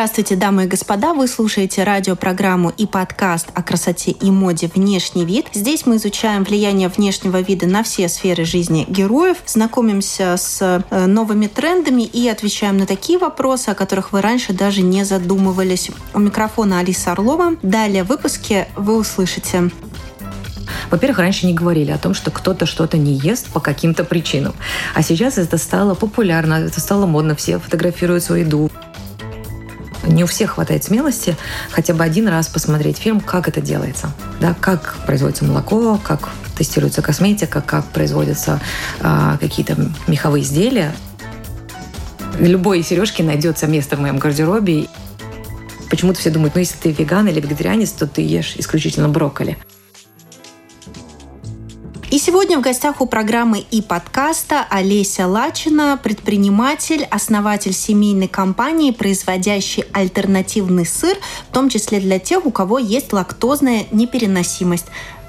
Здравствуйте, дамы и господа! Вы слушаете радиопрограмму и подкаст о красоте и моде «Внешний вид». Здесь мы изучаем влияние внешнего вида на все сферы жизни героев, знакомимся с э, новыми трендами и отвечаем на такие вопросы, о которых вы раньше даже не задумывались. У микрофона Алиса Орлова. Далее в выпуске вы услышите во-первых, раньше не говорили о том, что кто-то что-то не ест по каким-то причинам. А сейчас это стало популярно, это стало модно, все фотографируют свою еду. Не у всех хватает смелости хотя бы один раз посмотреть фильм, как это делается. Да, как производится молоко, как тестируется косметика, как производятся э, какие-то меховые изделия. Любой сережки найдется место в моем гардеробе. Почему-то все думают, ну если ты веган или вегетарианец, то ты ешь исключительно брокколи. Сегодня в гостях у программы и подкаста Олеся Лачина, предприниматель, основатель семейной компании, производящей альтернативный сыр, в том числе для тех, у кого есть лактозная непереносимость.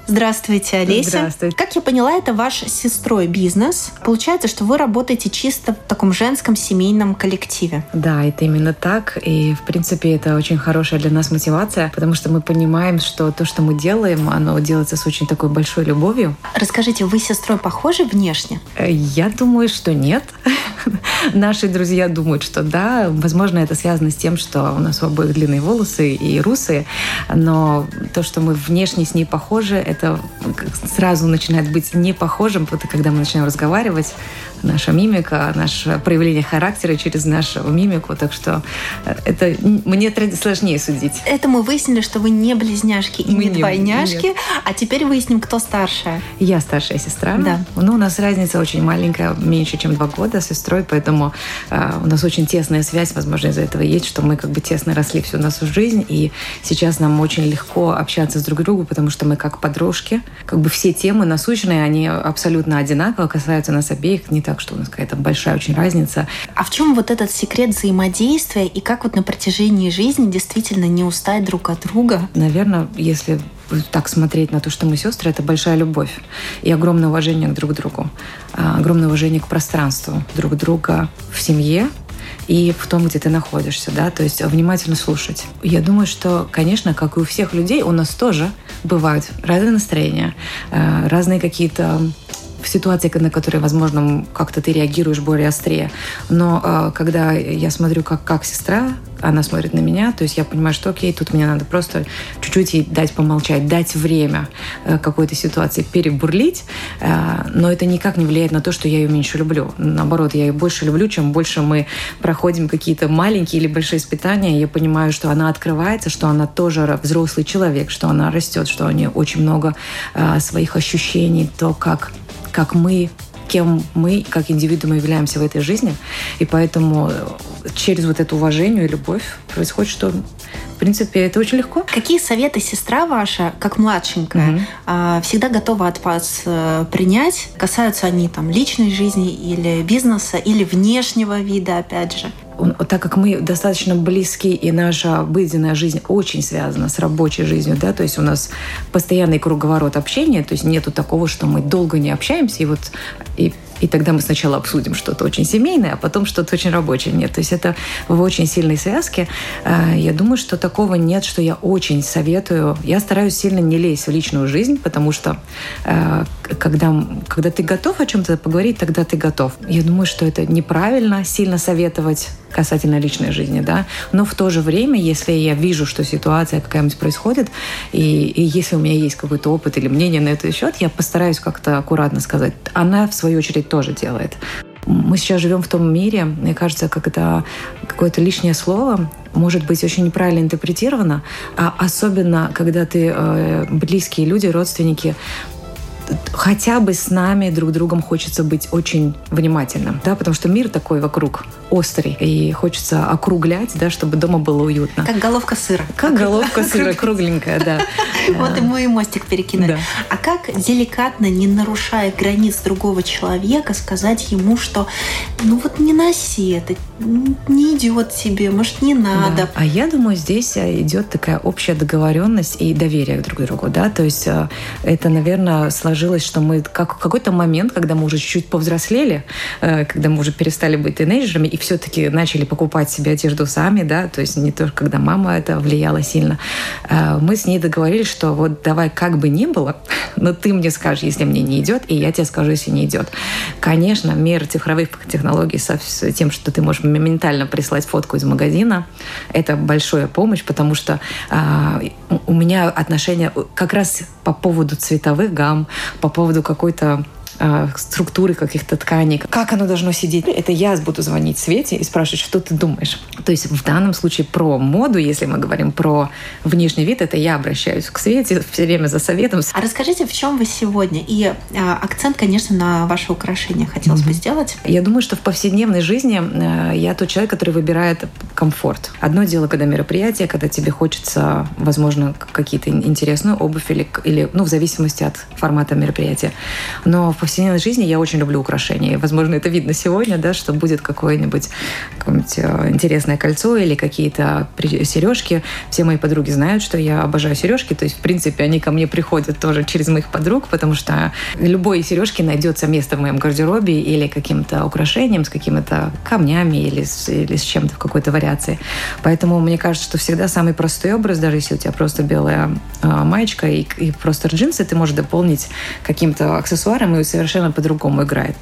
Здравствуйте, Олеся. Здравствуйте. Как я поняла, это ваш сестрой бизнес. Получается, что вы работаете чисто в таком женском семейном коллективе. Да, это именно так. И, в принципе, это очень хорошая для нас мотивация, потому что мы понимаем, что то, что мы делаем, оно делается с очень такой большой любовью. Расскажите, вы с сестрой похожи внешне? Э, я думаю, что нет. Наши друзья думают, что да. Возможно, это связано с тем, что у нас у обоих длинные волосы и русые. Но то, что мы внешне с ней похожи, это сразу начинает быть не похожим, когда мы начинаем разговаривать, наша мимика, наше проявление характера через нашу мимику. Так что э, это мне сложнее судить. Это мы выяснили, что вы не близняшки и мы не двойняшки. Нет. А теперь выясним, кто старшая. Я старшая сестра. Да. Ну, у нас разница очень маленькая, меньше, чем два года с сестрой, поэтому э, у нас очень тесная связь, возможно, из-за этого есть, что мы как бы тесно росли всю нашу жизнь, и сейчас нам очень легко общаться с друг другом, потому что мы как подружки, как бы все темы насущные, они абсолютно одинаково касаются нас обеих, не так так что у нас какая-то большая очень разница. А в чем вот этот секрет взаимодействия и как вот на протяжении жизни действительно не устать друг от друга? Наверное, если так смотреть на то, что мы сестры, это большая любовь и огромное уважение к друг другу, а, огромное уважение к пространству друг друга в семье, и в том, где ты находишься, да, то есть внимательно слушать. Я думаю, что, конечно, как и у всех людей, у нас тоже бывают разные настроения, а, разные какие-то в ситуации, на которые, возможно, как-то ты реагируешь более острее. Но э, когда я смотрю, как, как сестра, она смотрит на меня, то есть я понимаю, что окей, тут мне надо просто чуть-чуть ей дать помолчать, дать время э, какой-то ситуации перебурлить, э, но это никак не влияет на то, что я ее меньше люблю. Наоборот, я ее больше люблю, чем больше мы проходим какие-то маленькие или большие испытания, я понимаю, что она открывается, что она тоже взрослый человек, что она растет, что у нее очень много э, своих ощущений, то, как как мы кем мы, как индивидуумы, являемся в этой жизни. И поэтому э, через вот это уважение и любовь происходит, что, в принципе, это очень легко. Какие советы сестра ваша, как младшенькая, угу. всегда готова от вас э, принять? Касаются они там личной жизни или бизнеса, или внешнего вида, опять же? Так как мы достаточно близки, и наша обыденная жизнь очень связана с рабочей жизнью, да, то есть у нас постоянный круговорот общения, то есть нету такого, что мы долго не общаемся, и вот и и тогда мы сначала обсудим что-то очень семейное, а потом что-то очень рабочее. Нет, то есть это в очень сильной связке. Э, я думаю, что такого нет, что я очень советую. Я стараюсь сильно не лезть в личную жизнь, потому что э, когда, когда ты готов о чем-то поговорить, тогда ты готов. Я думаю, что это неправильно сильно советовать касательно личной жизни, да. Но в то же время, если я вижу, что ситуация какая-нибудь происходит, и, и если у меня есть какой-то опыт или мнение на этот счет, я постараюсь как-то аккуратно сказать. Она, в свою очередь, тоже делает. Мы сейчас живем в том мире, мне кажется, это какое-то лишнее слово может быть очень неправильно интерпретировано, а особенно когда ты э, близкие люди, родственники хотя бы с нами друг другом хочется быть очень внимательным, да, потому что мир такой вокруг острый, и хочется округлять, да, чтобы дома было уютно. Как головка сыра. Как головка сыра, кругленькая, да. Вот и мой мостик перекинули. А как деликатно, не нарушая границ другого человека, сказать ему, что ну вот не носи это, не идет тебе, может, не надо. А я думаю, здесь э, идет такая общая договоренность и доверие друг к другу, да, то есть э, это, наверное, сложилось, что мы как какой-то момент, когда мы уже чуть-чуть повзрослели, э, когда мы уже перестали быть тинейджерами и все-таки начали покупать себе одежду сами, да, то есть не только когда мама это влияла сильно, мы с ней договорились, что вот давай как бы ни было, но ты мне скажешь, если мне не идет, и я тебе скажу, если не идет. Конечно, мир цифровых технологий со тем, что ты можешь моментально прислать фотку из магазина, это большая помощь, потому что э, у меня отношения как раз по поводу цветовых гамм, по поводу какой-то а, структуры каких-то тканей, как оно должно сидеть. Это я буду звонить Свете и спрашивать, что ты думаешь. То есть в данном случае про моду, если мы говорим про внешний вид, это я обращаюсь к Свете все время за советом. А расскажите, в чем вы сегодня? И а, акцент, конечно, на ваше украшение хотелось mm-hmm. бы сделать. Я думаю, что в повседневной жизни э, я тот человек, который выбирает комфорт. Одно дело, когда мероприятие, когда тебе хочется, возможно, какие-то интересную обувь или, или ну, в зависимости от формата мероприятия. Но в повседневной жизни я очень люблю украшения. Возможно, это видно сегодня, да, что будет какое-нибудь какое э, интересное кольцо или какие-то сережки. Все мои подруги знают, что я обожаю сережки. То есть, в принципе, они ко мне приходят тоже через моих подруг, потому что любой сережки найдется место в моем гардеробе или каким-то украшением с какими-то камнями или с, или с чем-то в какой-то вариации. Поэтому мне кажется, что всегда самый простой образ, даже если у тебя просто белая э, маечка и, и просто джинсы, ты можешь дополнить каким-то аксессуаром и совершенно по-другому играет.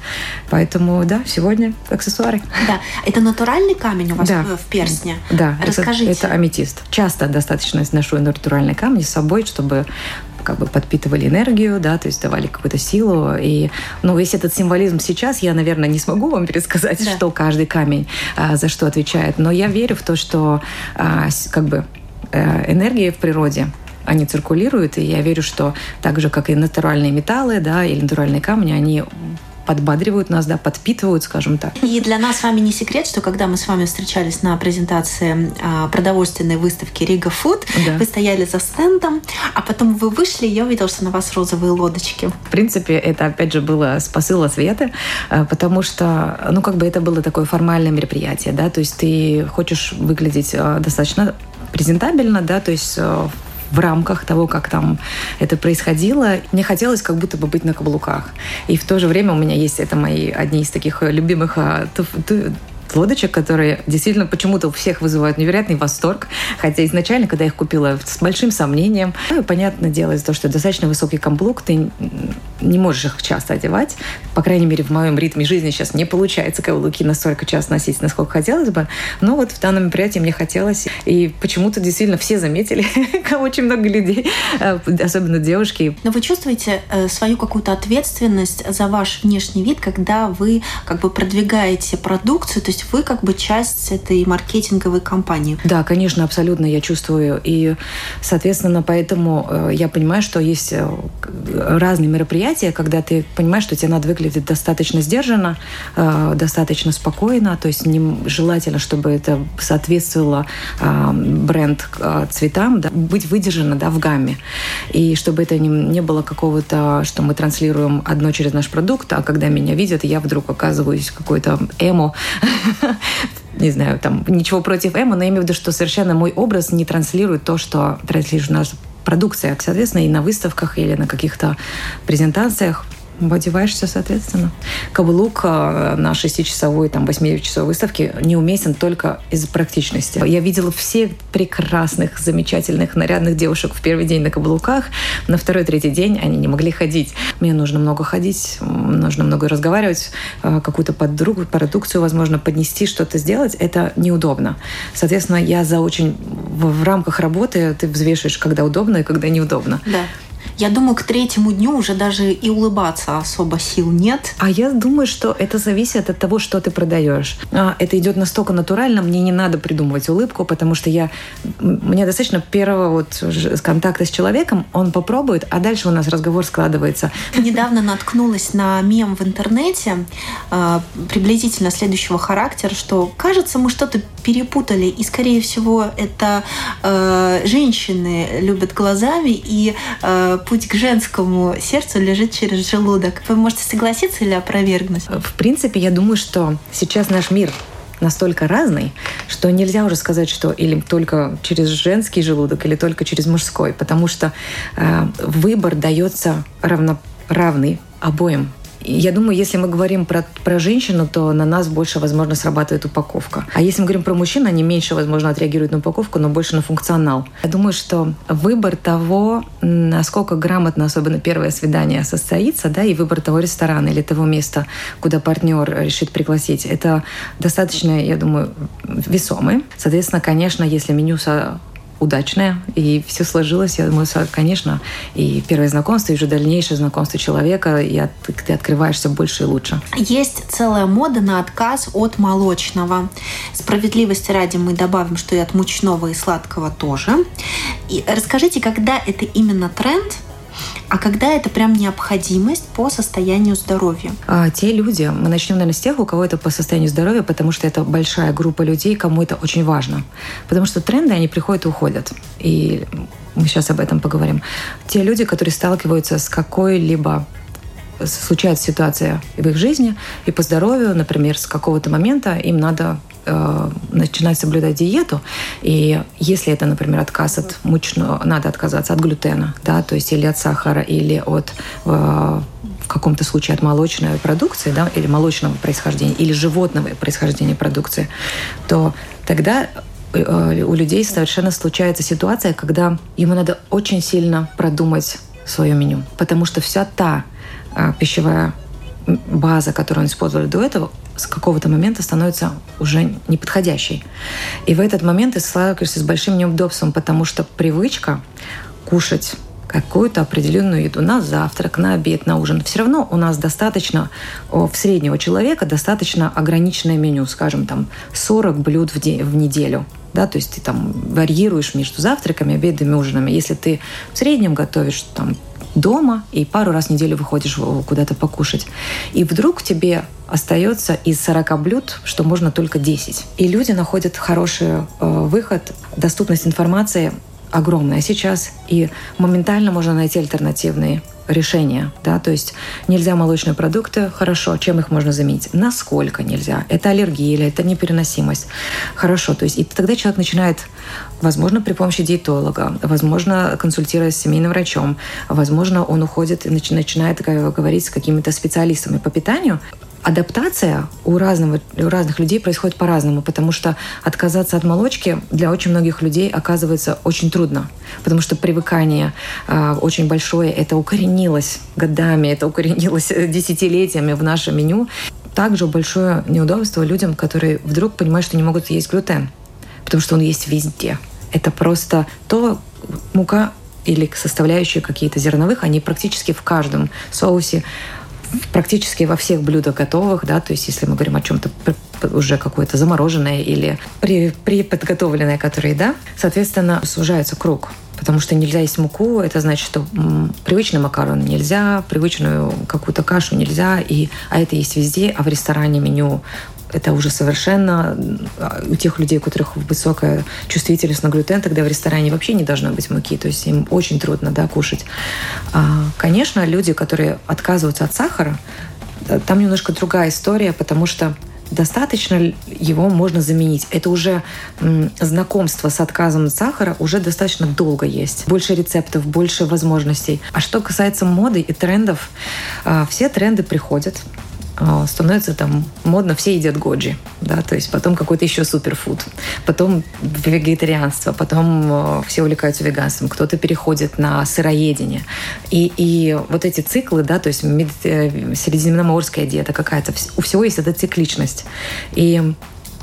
Поэтому, да, сегодня аксессуары. Да. Это натуральный камень у вас да. в перстне? Да. Расскажите. Это, это аметист. Часто достаточно ношу натуральный камень с собой, чтобы как бы подпитывали энергию, да, то есть давали какую-то силу. И, ну, весь этот символизм сейчас я, наверное, не смогу вам пересказать, да. что каждый камень а, за что отвечает. Но я верю в то, что а, как бы э, энергия в природе они циркулируют, и я верю, что так же, как и натуральные металлы, да, или натуральные камни, они подбадривают нас, да, подпитывают, скажем так. И для нас с вами не секрет, что когда мы с вами встречались на презентации а, продовольственной выставки Рига Фуд, да. вы стояли за стендом, а потом вы вышли, и я увидела, что на вас розовые лодочки. В принципе, это опять же было с посыла Светы, а, потому что, ну, как бы это было такое формальное мероприятие, да, то есть ты хочешь выглядеть а, достаточно презентабельно, да, то есть в рамках того, как там это происходило. Мне хотелось как будто бы быть на каблуках. И в то же время у меня есть это мои одни из таких любимых а, лодочек, которые действительно почему-то у всех вызывают невероятный восторг. Хотя изначально, когда я их купила с большим сомнением, ну, понятное дело, из-за того, что достаточно высокий каблук, ты не можешь их часто одевать. По крайней мере, в моем ритме жизни сейчас не получается каблуки настолько часто носить, насколько хотелось бы. Но вот в данном мероприятии мне хотелось. И почему-то действительно все заметили, очень много людей, э, особенно девушки. Но вы чувствуете э, свою какую-то ответственность за ваш внешний вид, когда вы как бы продвигаете продукцию, то есть есть вы как бы часть этой маркетинговой кампании. Да, конечно, абсолютно я чувствую. И, соответственно, поэтому э, я понимаю, что есть э, разные мероприятия, когда ты понимаешь, что тебе надо выглядеть достаточно сдержанно, э, достаточно спокойно, то есть не желательно, чтобы это соответствовало бренд цветам, да, быть выдержано да, в гамме. И чтобы это не, не было какого-то, что мы транслируем одно через наш продукт, а когда меня видят, я вдруг оказываюсь какой-то эмо не знаю, там, ничего против Эмо, но я имею в виду, что совершенно мой образ не транслирует то, что транслирует наша продукция. Соответственно, и на выставках или на каких-то презентациях одеваешься соответственно. Каблук э, на 6-часовой, там, 8-часовой выставке неуместен только из-за практичности. Я видела всех прекрасных, замечательных, нарядных девушек в первый день на каблуках. На второй, третий день они не могли ходить. Мне нужно много ходить, нужно много разговаривать, э, какую-то подругу, продукцию, возможно, поднести, что-то сделать. Это неудобно. Соответственно, я за очень... В рамках работы ты взвешиваешь, когда удобно и когда неудобно. Да. Я думаю, к третьему дню уже даже и улыбаться особо сил нет. А я думаю, что это зависит от того, что ты продаешь. А, это идет настолько натурально, мне не надо придумывать улыбку, потому что я мне достаточно первого вот контакта с человеком, он попробует, а дальше у нас разговор складывается. Недавно наткнулась на мем в интернете а, приблизительно следующего характера, что кажется, мы что-то перепутали, и скорее всего это э, женщины любят глазами и э, путь к женскому сердцу лежит через желудок. Вы можете согласиться или опровергнуть? В принципе, я думаю, что сейчас наш мир настолько разный, что нельзя уже сказать, что или только через женский желудок, или только через мужской, потому что э, выбор дается равно, равный обоим я думаю, если мы говорим про, про женщину, то на нас больше, возможно, срабатывает упаковка. А если мы говорим про мужчин, они меньше, возможно, отреагируют на упаковку, но больше на функционал. Я думаю, что выбор того, насколько грамотно, особенно первое свидание состоится, да, и выбор того ресторана или того места, куда партнер решит пригласить, это достаточно, я думаю, весомый. Соответственно, конечно, если меню со удачная, и все сложилось, я думаю, конечно, и первое знакомство, и уже дальнейшее знакомство человека, и ты открываешься больше и лучше. Есть целая мода на отказ от молочного. Справедливости ради мы добавим, что и от мучного и сладкого тоже. И расскажите, когда это именно тренд, а когда это прям необходимость по состоянию здоровья? А, те люди, мы начнем, наверное, с тех, у кого это по состоянию здоровья, потому что это большая группа людей, кому это очень важно. Потому что тренды, они приходят и уходят. И мы сейчас об этом поговорим. Те люди, которые сталкиваются с какой-либо случается ситуация в их жизни, и по здоровью, например, с какого-то момента им надо э, начинать соблюдать диету. И если это, например, отказ от мучного, надо отказаться от глютена, да, то есть или от сахара, или от э, в каком-то случае от молочной продукции, да, или молочного происхождения, или животного происхождения продукции, то тогда э, у людей совершенно случается ситуация, когда ему надо очень сильно продумать свое меню, потому что вся та э, пищевая база, которую он использовал до этого, с какого-то момента становится уже неподходящей. И в этот момент ты сталкиваешься с большим неудобством, потому что привычка кушать какую-то определенную еду на завтрак, на обед, на ужин. Все равно у нас достаточно, в среднего человека достаточно ограниченное меню, скажем, там 40 блюд в, день, в неделю. Да, то есть ты там варьируешь между завтраками, обедами, ужинами. Если ты в среднем готовишь там дома и пару раз в неделю выходишь куда-то покушать. И вдруг тебе остается из 40 блюд, что можно только 10. И люди находят хороший э, выход, доступность информации огромная сейчас, и моментально можно найти альтернативные решения, да, то есть нельзя молочные продукты, хорошо, чем их можно заменить? Насколько нельзя? Это аллергия или это непереносимость? Хорошо, то есть и тогда человек начинает, возможно, при помощи диетолога, возможно, консультируясь с семейным врачом, возможно, он уходит и начинает говорить с какими-то специалистами по питанию, адаптация у, разного, у разных людей происходит по-разному, потому что отказаться от молочки для очень многих людей оказывается очень трудно, потому что привыкание э, очень большое, это укоренилось годами, это укоренилось десятилетиями в наше меню. Также большое неудобство людям, которые вдруг понимают, что не могут есть глютен, потому что он есть везде. Это просто то мука или составляющие какие-то зерновых, они практически в каждом соусе практически во всех блюдах готовых, да, то есть если мы говорим о чем-то уже какое-то замороженное или при, приподготовленное, которое, да, соответственно, сужается круг потому что нельзя есть муку, это значит, что привычный макарон нельзя, привычную какую-то кашу нельзя, и, а это есть везде, а в ресторане меню это уже совершенно у тех людей, у которых высокая чувствительность на глютен, тогда в ресторане вообще не должно быть муки, то есть им очень трудно да, кушать. А, конечно, люди, которые отказываются от сахара, э, там немножко другая история, потому что достаточно его можно заменить. Это уже знакомство с отказом от сахара уже достаточно долго есть. Больше рецептов, больше возможностей. А что касается моды и трендов, а, все тренды приходят, становится там модно, все едят годжи, да, то есть потом какой-то еще суперфуд, потом вегетарианство, потом а, все увлекаются веганством, кто-то переходит на сыроедение. И, и вот эти циклы, да, то есть э, средиземноморская диета какая-то, у всего есть эта цикличность. И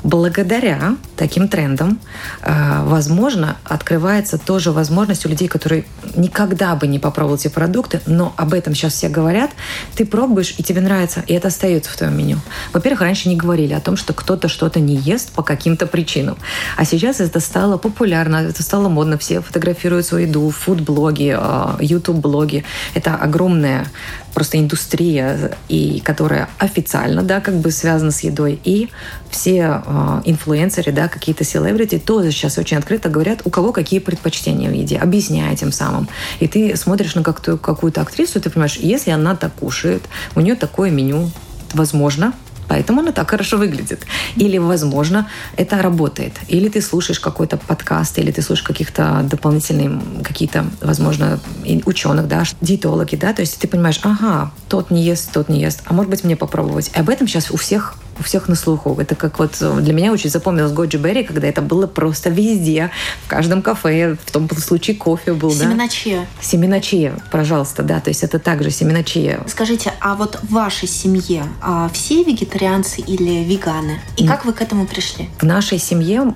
благодаря таким трендам, э, возможно, открывается тоже возможность у людей, которые никогда бы не попробовали эти продукты, но об этом сейчас все говорят, ты пробуешь, и тебе нравится, и это остается в твоем меню. Во-первых, раньше не говорили о том, что кто-то что-то не ест по каким-то причинам. А сейчас это стало популярно, это стало модно. Все фотографируют свою еду, фуд-блоги, YouTube-блоги. Э, это огромная просто индустрия, и которая официально, да, как бы связана с едой. И все э, инфлюенсеры, да, какие-то селебрити тоже сейчас очень открыто говорят, у кого какие предпочтения в еде, объясняя тем самым. И ты смотришь на какую-то актрису, ты понимаешь, если она так кушает, у нее такое меню, возможно, Поэтому она так хорошо выглядит. Или, возможно, это работает. Или ты слушаешь какой-то подкаст, или ты слушаешь каких-то дополнительные, какие-то, возможно, ученых, да, диетологи, да, то есть ты понимаешь, ага, тот не ест, тот не ест, а может быть мне попробовать. И об этом сейчас у всех у всех на слуху. Это как вот э, для меня очень запомнилось Годжи Берри, когда это было просто везде, в каждом кафе, в том случае кофе был, семена да? Чия. Семена чия, пожалуйста, да, то есть это также семена чия. Скажите, а вот в вашей семье а, все вегетарианцы или веганы? И как вы к этому пришли? В нашей семье,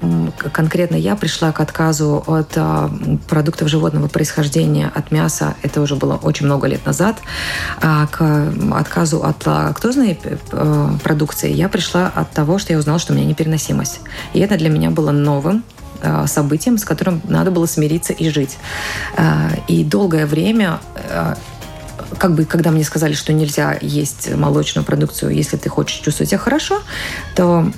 конкретно я пришла к отказу от а, продуктов животного происхождения, от мяса, это уже было очень много лет назад, а, к отказу от лактозной э, продукции я пришла от того, что я узнала, что у меня непереносимость. И это для меня было новым э, событием, с которым надо было смириться и жить. Э, и долгое время э, как бы, когда мне сказали, что нельзя есть молочную продукцию, если ты хочешь чувствовать себя хорошо, то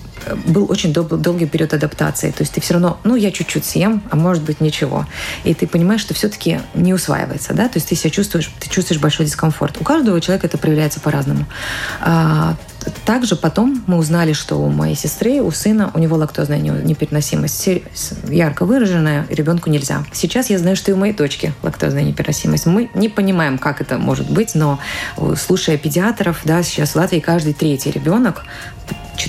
был очень дол- долгий период адаптации. То есть ты все равно, ну, я чуть-чуть съем, а может быть ничего. И ты понимаешь, что все-таки не усваивается, да, то есть ты себя чувствуешь, ты чувствуешь большой дискомфорт. У каждого человека это проявляется по-разному. А, также потом мы узнали, что у моей сестры, у сына, у него лактозная непереносимость ярко выраженная, ребенку нельзя. Сейчас я знаю, что и у моей дочки лактозная непереносимость. Мы не понимаем, как это может быть, но э, слушая педиатров, да, сейчас в Латвии каждый третий ребенок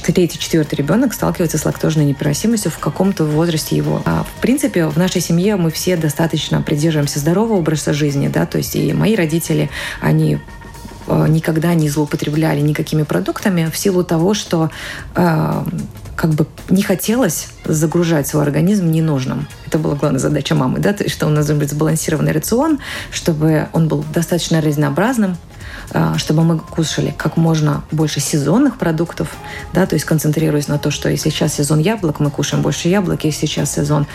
третий, четвертый ребенок сталкивается с лактозной непереносимостью в каком-то возрасте его. А, в принципе, в нашей семье мы все достаточно придерживаемся здорового образа жизни, да, то есть и мои родители, они никогда не злоупотребляли никакими продуктами в силу того, что э, как бы не хотелось загружать свой организм ненужным. Это была главная задача мамы, да, что у нас должен быть сбалансированный рацион, чтобы он был достаточно разнообразным, э, чтобы мы кушали как можно больше сезонных продуктов, да, то есть концентрируясь на то, что если сейчас сезон яблок, мы кушаем больше яблок, если сейчас сезон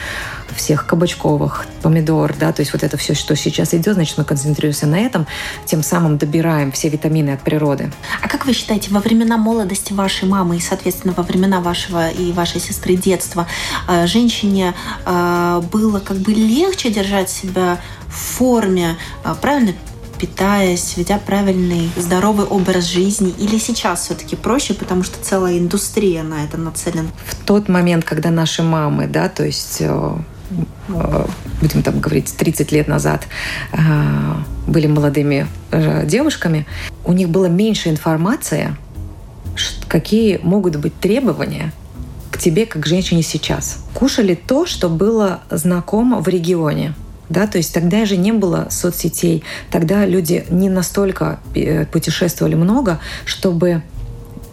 всех кабачковых, помидор, да, то есть вот это все, что сейчас идет, значит, мы концентрируемся на этом, тем самым добираем все витамины от природы. А как вы считаете, во времена молодости вашей мамы и, соответственно, во времена вашего и вашей сестры детства э, женщине э, было как бы легче держать себя в форме, э, правильно питаясь, ведя правильный, здоровый образ жизни? Или сейчас все-таки проще, потому что целая индустрия на это нацелена? В тот момент, когда наши мамы, да, то есть Э, будем там говорить, 30 лет назад э, были молодыми э, девушками, у них было меньше информации, какие могут быть требования к тебе как женщине сейчас. Кушали то, что было знакомо в регионе. Да, то есть тогда же не было соцсетей, тогда люди не настолько путешествовали много, чтобы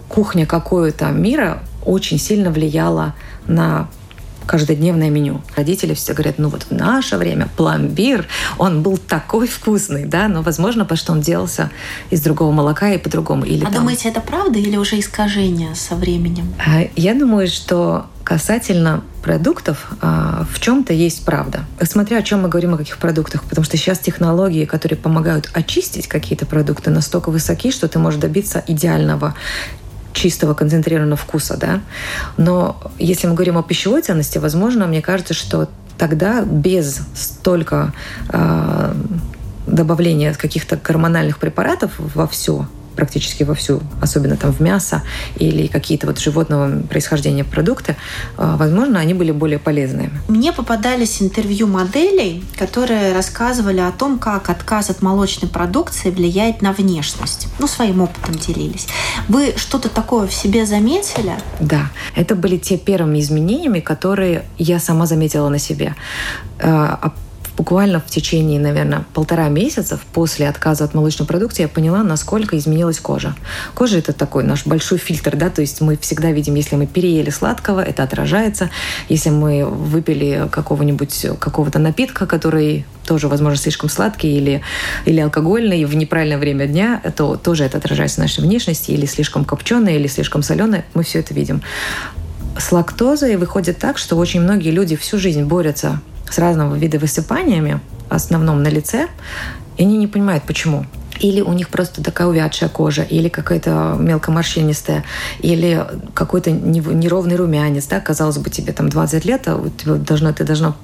кухня какого-то мира очень сильно влияла на каждодневное меню. Родители все говорят, ну вот в наше время пломбир, он был такой вкусный, да, но, возможно, потому что он делался из другого молока и по-другому. Или а там... думаете, это правда или уже искажение со временем? А, я думаю, что касательно продуктов а, в чем-то есть правда. Смотря о чем мы говорим, о каких продуктах, потому что сейчас технологии, которые помогают очистить какие-то продукты, настолько высоки, что ты можешь добиться идеального чистого концентрированного вкуса, да. Но если мы говорим о пищевой ценности, возможно, мне кажется, что тогда без столько э, добавления каких-то гормональных препаратов во все, практически вовсю, особенно там в мясо или какие-то вот животного происхождения продукты, а, возможно, они были более полезными. Мне попадались интервью моделей, которые рассказывали о том, как отказ от молочной продукции влияет на внешность. Ну, своим опытом делились. Вы что-то такое в себе заметили? Да, это были те первыми изменениями, которые я сама заметила на себе а, буквально в течение, наверное, полтора месяца после отказа от молочной продукции я поняла, насколько изменилась кожа. Кожа – это такой наш большой фильтр, да, то есть мы всегда видим, если мы переели сладкого, это отражается. Если мы выпили какого-нибудь какого-то напитка, который тоже, возможно, слишком сладкий или, или алкогольный в неправильное время дня, то тоже это отражается в нашей внешности, или слишком копченый, или слишком соленый, мы все это видим. С лактозой выходит так, что очень многие люди всю жизнь борются с разного вида высыпаниями, в основном на лице, и они не понимают, почему. Или у них просто такая увядшая кожа, или какая-то мелкоморщинистая, или какой-то неровный румянец. Да? Казалось бы, тебе там 20 лет, а у тебя должно, ты должна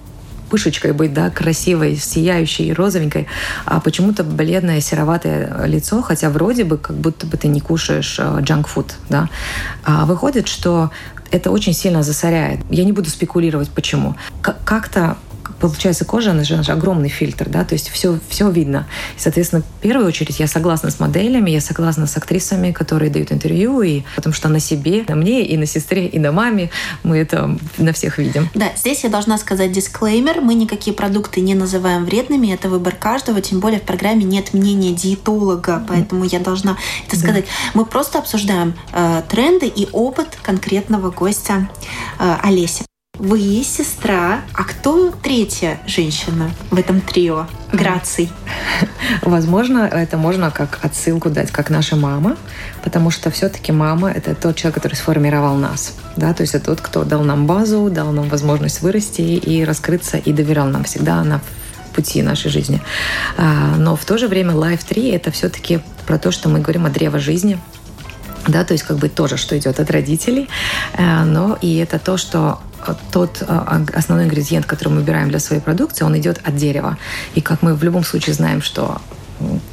пышечкой быть, да, красивой, сияющей, розовенькой, а почему-то бледное, сероватое лицо, хотя вроде бы как будто бы ты не кушаешь джанк-фуд, э, да. А выходит, что это очень сильно засоряет. Я не буду спекулировать, почему. Как-то получается, кожа, она же, она же огромный фильтр, да, то есть все, все видно. И, соответственно, в первую очередь я согласна с моделями, я согласна с актрисами, которые дают интервью, и потому что на себе, на мне, и на сестре, и на маме мы это на всех видим. Да, здесь я должна сказать дисклеймер. Мы никакие продукты не называем вредными, это выбор каждого, тем более в программе нет мнения диетолога, поэтому я должна это сказать. Да. Мы просто обсуждаем э, тренды и опыт конкретного гостя э, Олеся. Вы сестра. А кто третья женщина в этом трио? Граций. Возможно, это можно как отсылку дать, как наша мама, потому что все-таки мама — это тот человек, который сформировал нас. Да? То есть это тот, кто дал нам базу, дал нам возможность вырасти и раскрыться, и доверял нам всегда на пути нашей жизни. А, но в то же время Life 3 — это все-таки про то, что мы говорим о древо жизни, да, то есть как бы тоже, что идет от родителей, э, но и это то, что тот э, основной ингредиент, который мы выбираем для своей продукции, он идет от дерева. И как мы в любом случае знаем, что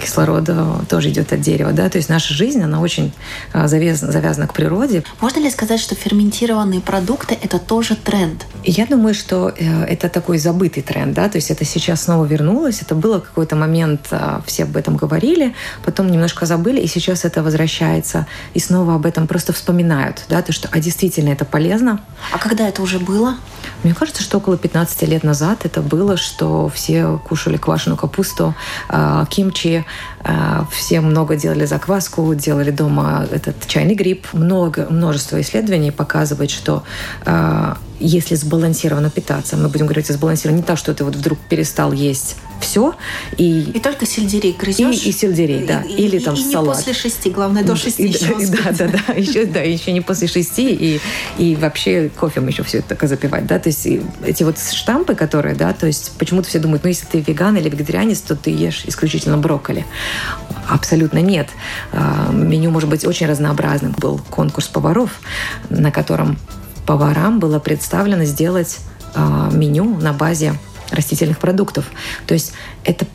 кислорода тоже идет от дерева, да, то есть наша жизнь, она очень а, завязана, завязана к природе. Можно ли сказать, что ферментированные продукты – это тоже тренд? Я думаю, что э, это такой забытый тренд, да, то есть это сейчас снова вернулось, это было какой-то момент, а, все об этом говорили, потом немножко забыли, и сейчас это возвращается, и снова об этом просто вспоминают, да, то что, а действительно это полезно. А когда это уже было? Мне кажется, что около 15 лет назад это было, что все кушали квашеную капусту, а, кимчи, все много делали закваску, делали дома этот чайный гриб. Много, множество исследований показывает, что а, если сбалансированно питаться, мы будем говорить о сбалансированно, не так, что ты вот вдруг перестал есть все. И, и только сельдерей грызешь. И, и сельдерей, да. И, Или там и, и салат. не после шести, главное, до шести и, еще Да, да, да. Еще, да, еще не после шести. И, и вообще кофе еще все это запивать, да. То есть эти вот штампы, которые, да, то есть почему-то все думают, ну, если ты веган или вегетарианец, то ты ешь исключительно брокколи. Абсолютно нет. А, меню может быть очень разнообразным. Был конкурс поваров, на котором поварам было представлено сделать а, меню на базе растительных продуктов. То есть это,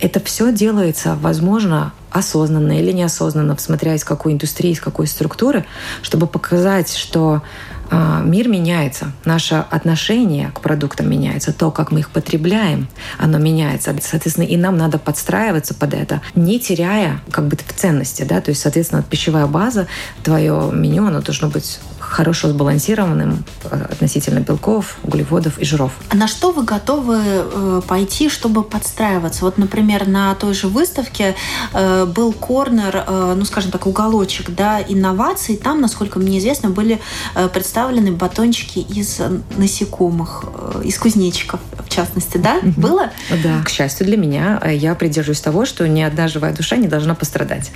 это все делается, возможно, осознанно или неосознанно, смотря из какой индустрии, из какой структуры, чтобы показать, что э, мир меняется, наше отношение к продуктам меняется, то, как мы их потребляем, оно меняется. Соответственно, и нам надо подстраиваться под это, не теряя как бы в ценности. Да? То есть, соответственно, пищевая база, твое меню, оно должно быть хорошо сбалансированным э, относительно белков, углеводов и жиров. А на что вы готовы э, пойти, чтобы подстраиваться? Вот, например, на той же выставке э, был корнер, ну, скажем так, уголочек да, инноваций. Там, насколько мне известно, были представлены батончики из насекомых, из кузнечиков, в частности, да? Угу. Было? Да. К счастью для меня, я придерживаюсь того, что ни одна живая душа не должна пострадать.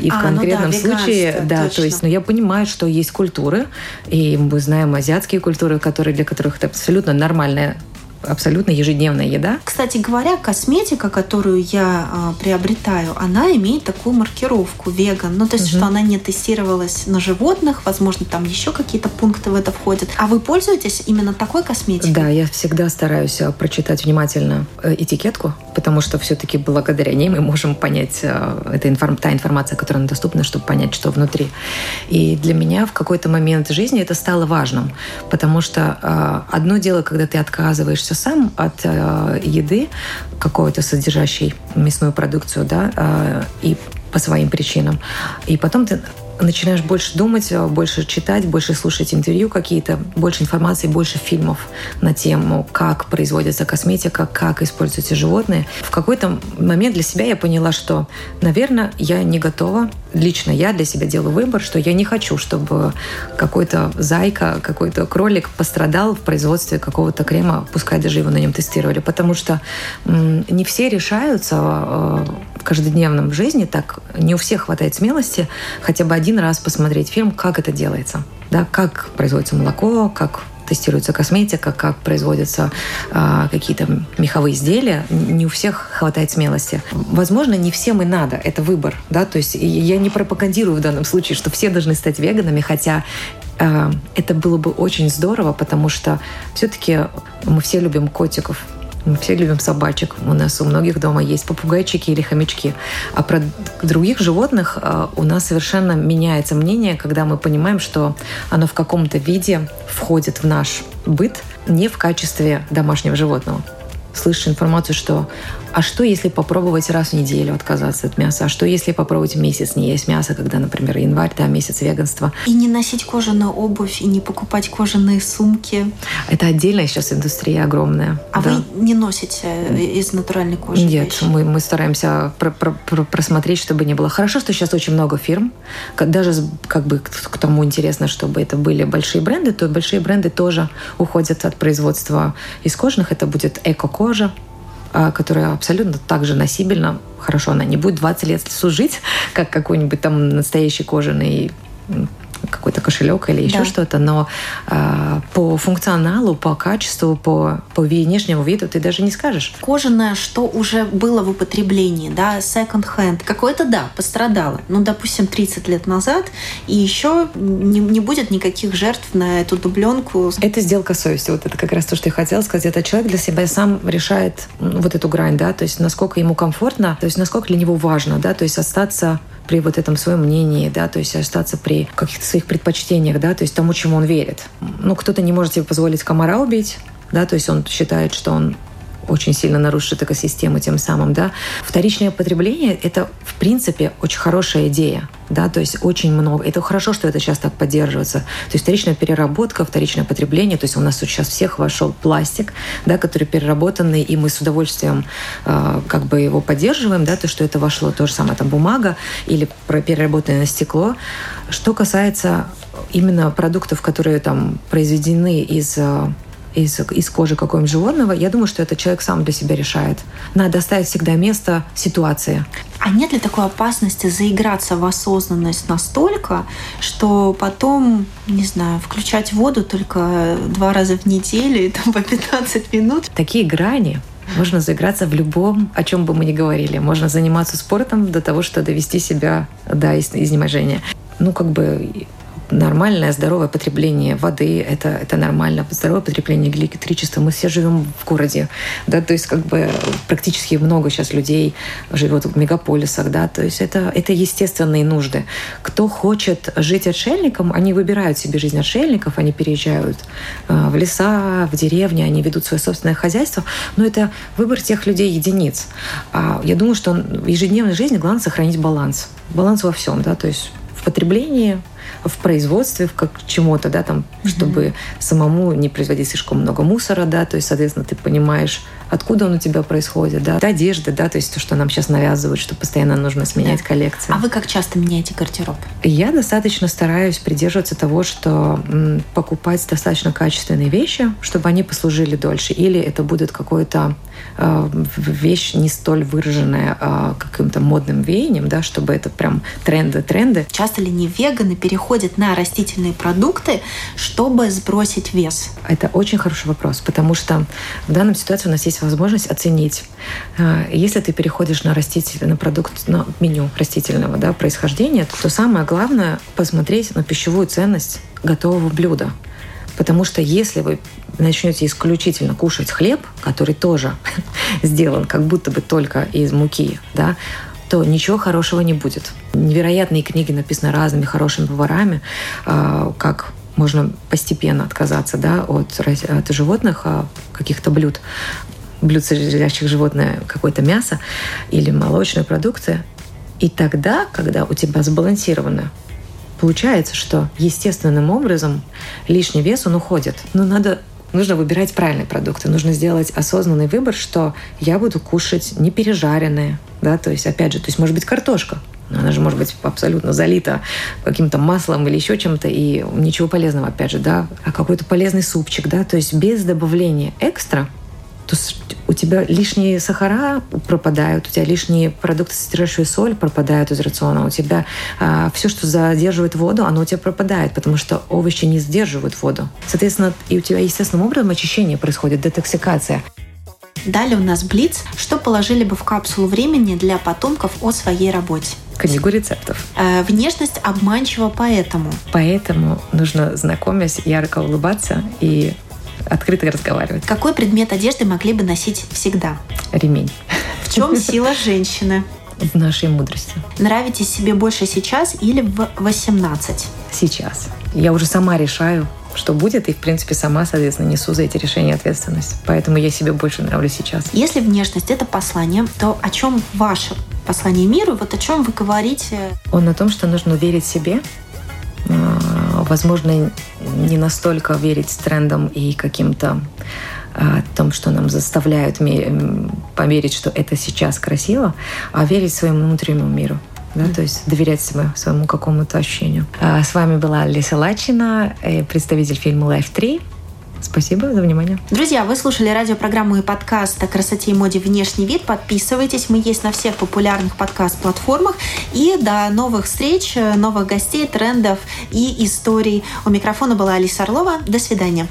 И в а, конкретном ну да, случае, да, точно. то есть, но ну, я понимаю, что есть культуры, и мы знаем азиатские культуры, которые, для которых это абсолютно нормальная абсолютно ежедневная еда. Кстати говоря, косметика, которую я э, приобретаю, она имеет такую маркировку веган. Ну, то есть, угу. что она не тестировалась на животных, возможно, там еще какие-то пункты в это входят. А вы пользуетесь именно такой косметикой? Да, я всегда стараюсь э, прочитать внимательно э, этикетку, потому что все-таки благодаря ней мы можем понять, э, это информ, та информация, которая доступна, чтобы понять, что внутри. И для меня в какой-то момент жизни это стало важным, потому что э, одно дело, когда ты отказываешься отказываешься сам от э, еды, какой-то содержащей мясную продукцию, да, э, и по своим причинам. И потом ты начинаешь больше думать, э, больше читать, больше слушать интервью какие-то, больше информации, больше фильмов на тему, как производится косметика, как используются животные. В какой-то момент для себя я поняла, что, наверное, я не готова. Лично я для себя делаю выбор, что я не хочу, чтобы какой-то зайка, какой-то кролик пострадал в производстве какого-то крема, пускай даже его на нем тестировали, потому что не все решаются э, в каждодневном жизни так, не у всех хватает смелости хотя бы один раз посмотреть фильм, как это делается, да, как производится молоко, как тестируется косметика, как производятся э, какие-то меховые изделия, не у всех хватает смелости. Возможно, не всем и надо, это выбор, да, то есть я не пропагандирую в данном случае, что все должны стать веганами, хотя э, это было бы очень здорово, потому что все-таки мы все любим котиков, Мы все любим собачек. У нас у многих дома есть попугайчики или хомячки. А про других животных а, у нас совершенно меняется мнение, когда мы понимаем, что оно в каком-то виде входит в наш быт не в качестве домашнего животного слышишь информацию, что а что, если попробовать раз в неделю отказаться от мяса? А что, если попробовать месяц не есть мясо, когда, например, январь, да, месяц веганства? И не носить кожаную обувь, и не покупать кожаные сумки. Это отдельная сейчас индустрия огромная. А да. вы не носите из натуральной кожи Нет, вещи? мы, мы стараемся про про про просмотреть, чтобы не было. Хорошо, что сейчас очень много фирм. Даже как бы к тому интересно, чтобы это были большие бренды, то большие бренды тоже уходят от производства из кожаных. Это будет эко-кожа, а, которая абсолютно так же носибельна. Хорошо, она не будет 20 лет служить, как какой-нибудь там настоящий кожаный какой-то кошелек или еще да. что-то, но э, по функционалу, по качеству, по, по внешнему виду ты даже не скажешь. Кожаное, что уже было в употреблении, да, hand, какое-то, да, пострадало. Ну, допустим, 30 лет назад, и еще не, не будет никаких жертв на эту дубленку. Это сделка совести. Вот это как раз то, что я хотела сказать. Это человек для себя сам решает вот эту грань, да, то есть насколько ему комфортно, то есть насколько для него важно, да, то есть остаться при вот этом своем мнении, да, то есть остаться при каких-то своих предпочтениях, да, то есть тому, чему он верит. Ну, кто-то не может себе позволить комара убить, да, то есть он считает, что он очень сильно нарушит экосистему тем самым, да. Вторичное потребление — это, в принципе, очень хорошая идея, да, то есть очень много. Это хорошо, что это сейчас так поддерживается. То есть вторичная переработка, вторичное потребление, то есть у нас сейчас всех вошел пластик, да, который переработанный, и мы с удовольствием э, как бы его поддерживаем, да, то, что это вошло, то же самое, там, бумага или переработанное стекло. Что касается именно продуктов, которые там произведены из э, из, из кожи какого-нибудь животного, я думаю, что этот человек сам для себя решает. Надо оставить всегда место ситуации. А нет ли такой опасности заиграться в осознанность настолько, что потом, не знаю, включать воду только два раза в неделю и там по 15 минут? Такие грани можно заиграться в любом, о чем бы мы ни говорили. Можно заниматься спортом до того, что довести себя до изнеможения. Ну, как бы нормальное, здоровое потребление воды, это, это нормально, здоровое потребление электричества. Мы все живем в городе, да, то есть как бы практически много сейчас людей живет в мегаполисах, да, то есть это, это естественные нужды. Кто хочет жить отшельником, они выбирают себе жизнь отшельников, они переезжают э, в леса, в деревни, они ведут свое собственное хозяйство, но это выбор тех людей единиц. А я думаю, что в ежедневной жизни главное сохранить баланс. Баланс во всем, да, то есть в потреблении, в производстве, в как чему-то, да, там, mm-hmm. чтобы самому не производить слишком много мусора, да, то есть, соответственно, ты понимаешь, откуда он у тебя происходит, да, одежда, да, то есть то, что нам сейчас навязывают, что постоянно нужно сменять да. коллекции. А вы как часто меняете гардероб? Я достаточно стараюсь придерживаться того, что м, покупать достаточно качественные вещи, чтобы они послужили дольше, или это будет какой-то э, вещь не столь выраженная э, каким-то модным веянием, да, чтобы это прям тренды, тренды. Часто ли не веганы переходят на растительные продукты, чтобы сбросить вес? Это очень хороший вопрос, потому что в данном ситуации у нас есть возможность оценить, э, если ты переходишь на растительный продукт, на меню растительного да, происхождения, то самое главное посмотреть на пищевую ценность готового блюда. Потому что если вы начнете исключительно кушать хлеб, который тоже сделан как будто бы только из муки, да, то ничего хорошего не будет. Невероятные книги написаны разными хорошими поварами, а, как можно постепенно отказаться да, от, от животных, а, каких-то блюд, блюд, содержащих животное, какое-то мясо или молочные продукты. И тогда, когда у тебя сбалансировано Получается, что естественным образом лишний вес, он уходит. Но надо нужно выбирать правильные продукты, нужно сделать осознанный выбор, что я буду кушать не пережаренные, да, то есть, опять же, то есть, может быть, картошка, она же может быть абсолютно залита каким-то маслом или еще чем-то, и ничего полезного, опять же, да, а какой-то полезный супчик, да, то есть без добавления экстра то у тебя лишние сахара пропадают, у тебя лишние продукты, содержащие соль, пропадают из рациона, у тебя а, все, что задерживает воду, оно у тебя пропадает, потому что овощи не сдерживают воду. Соответственно, и у тебя естественным образом очищение происходит, детоксикация. Далее у нас Блиц. Что положили бы в капсулу времени для потомков о своей работе? Книгу рецептов. Э, внешность обманчива поэтому. Поэтому нужно, знакомясь, ярко улыбаться и открыто разговаривать. Какой предмет одежды могли бы носить всегда? Ремень. В чем сила женщины? В нашей мудрости. Нравитесь себе больше сейчас или в 18? Сейчас. Я уже сама решаю, что будет, и, в принципе, сама, соответственно, несу за эти решения ответственность. Поэтому я себе больше нравлюсь сейчас. Если внешность — это послание, то о чем ваше послание миру? Вот о чем вы говорите? Он о том, что нужно верить себе, а, возможно, не настолько верить трендам и каким-то о том, что нам заставляют поверить, что это сейчас красиво, а верить своему внутреннему миру. Да, то есть доверять себе, своему какому-то ощущению. А с вами была Леся Лачина, э, представитель фильма Life 3. Спасибо за внимание. Друзья, вы слушали радиопрограмму и подкаст о красоте и моде «Внешний вид». Подписывайтесь. Мы есть на всех популярных подкаст-платформах. И до новых встреч, новых гостей, трендов и историй. У микрофона была Алиса Орлова. До свидания.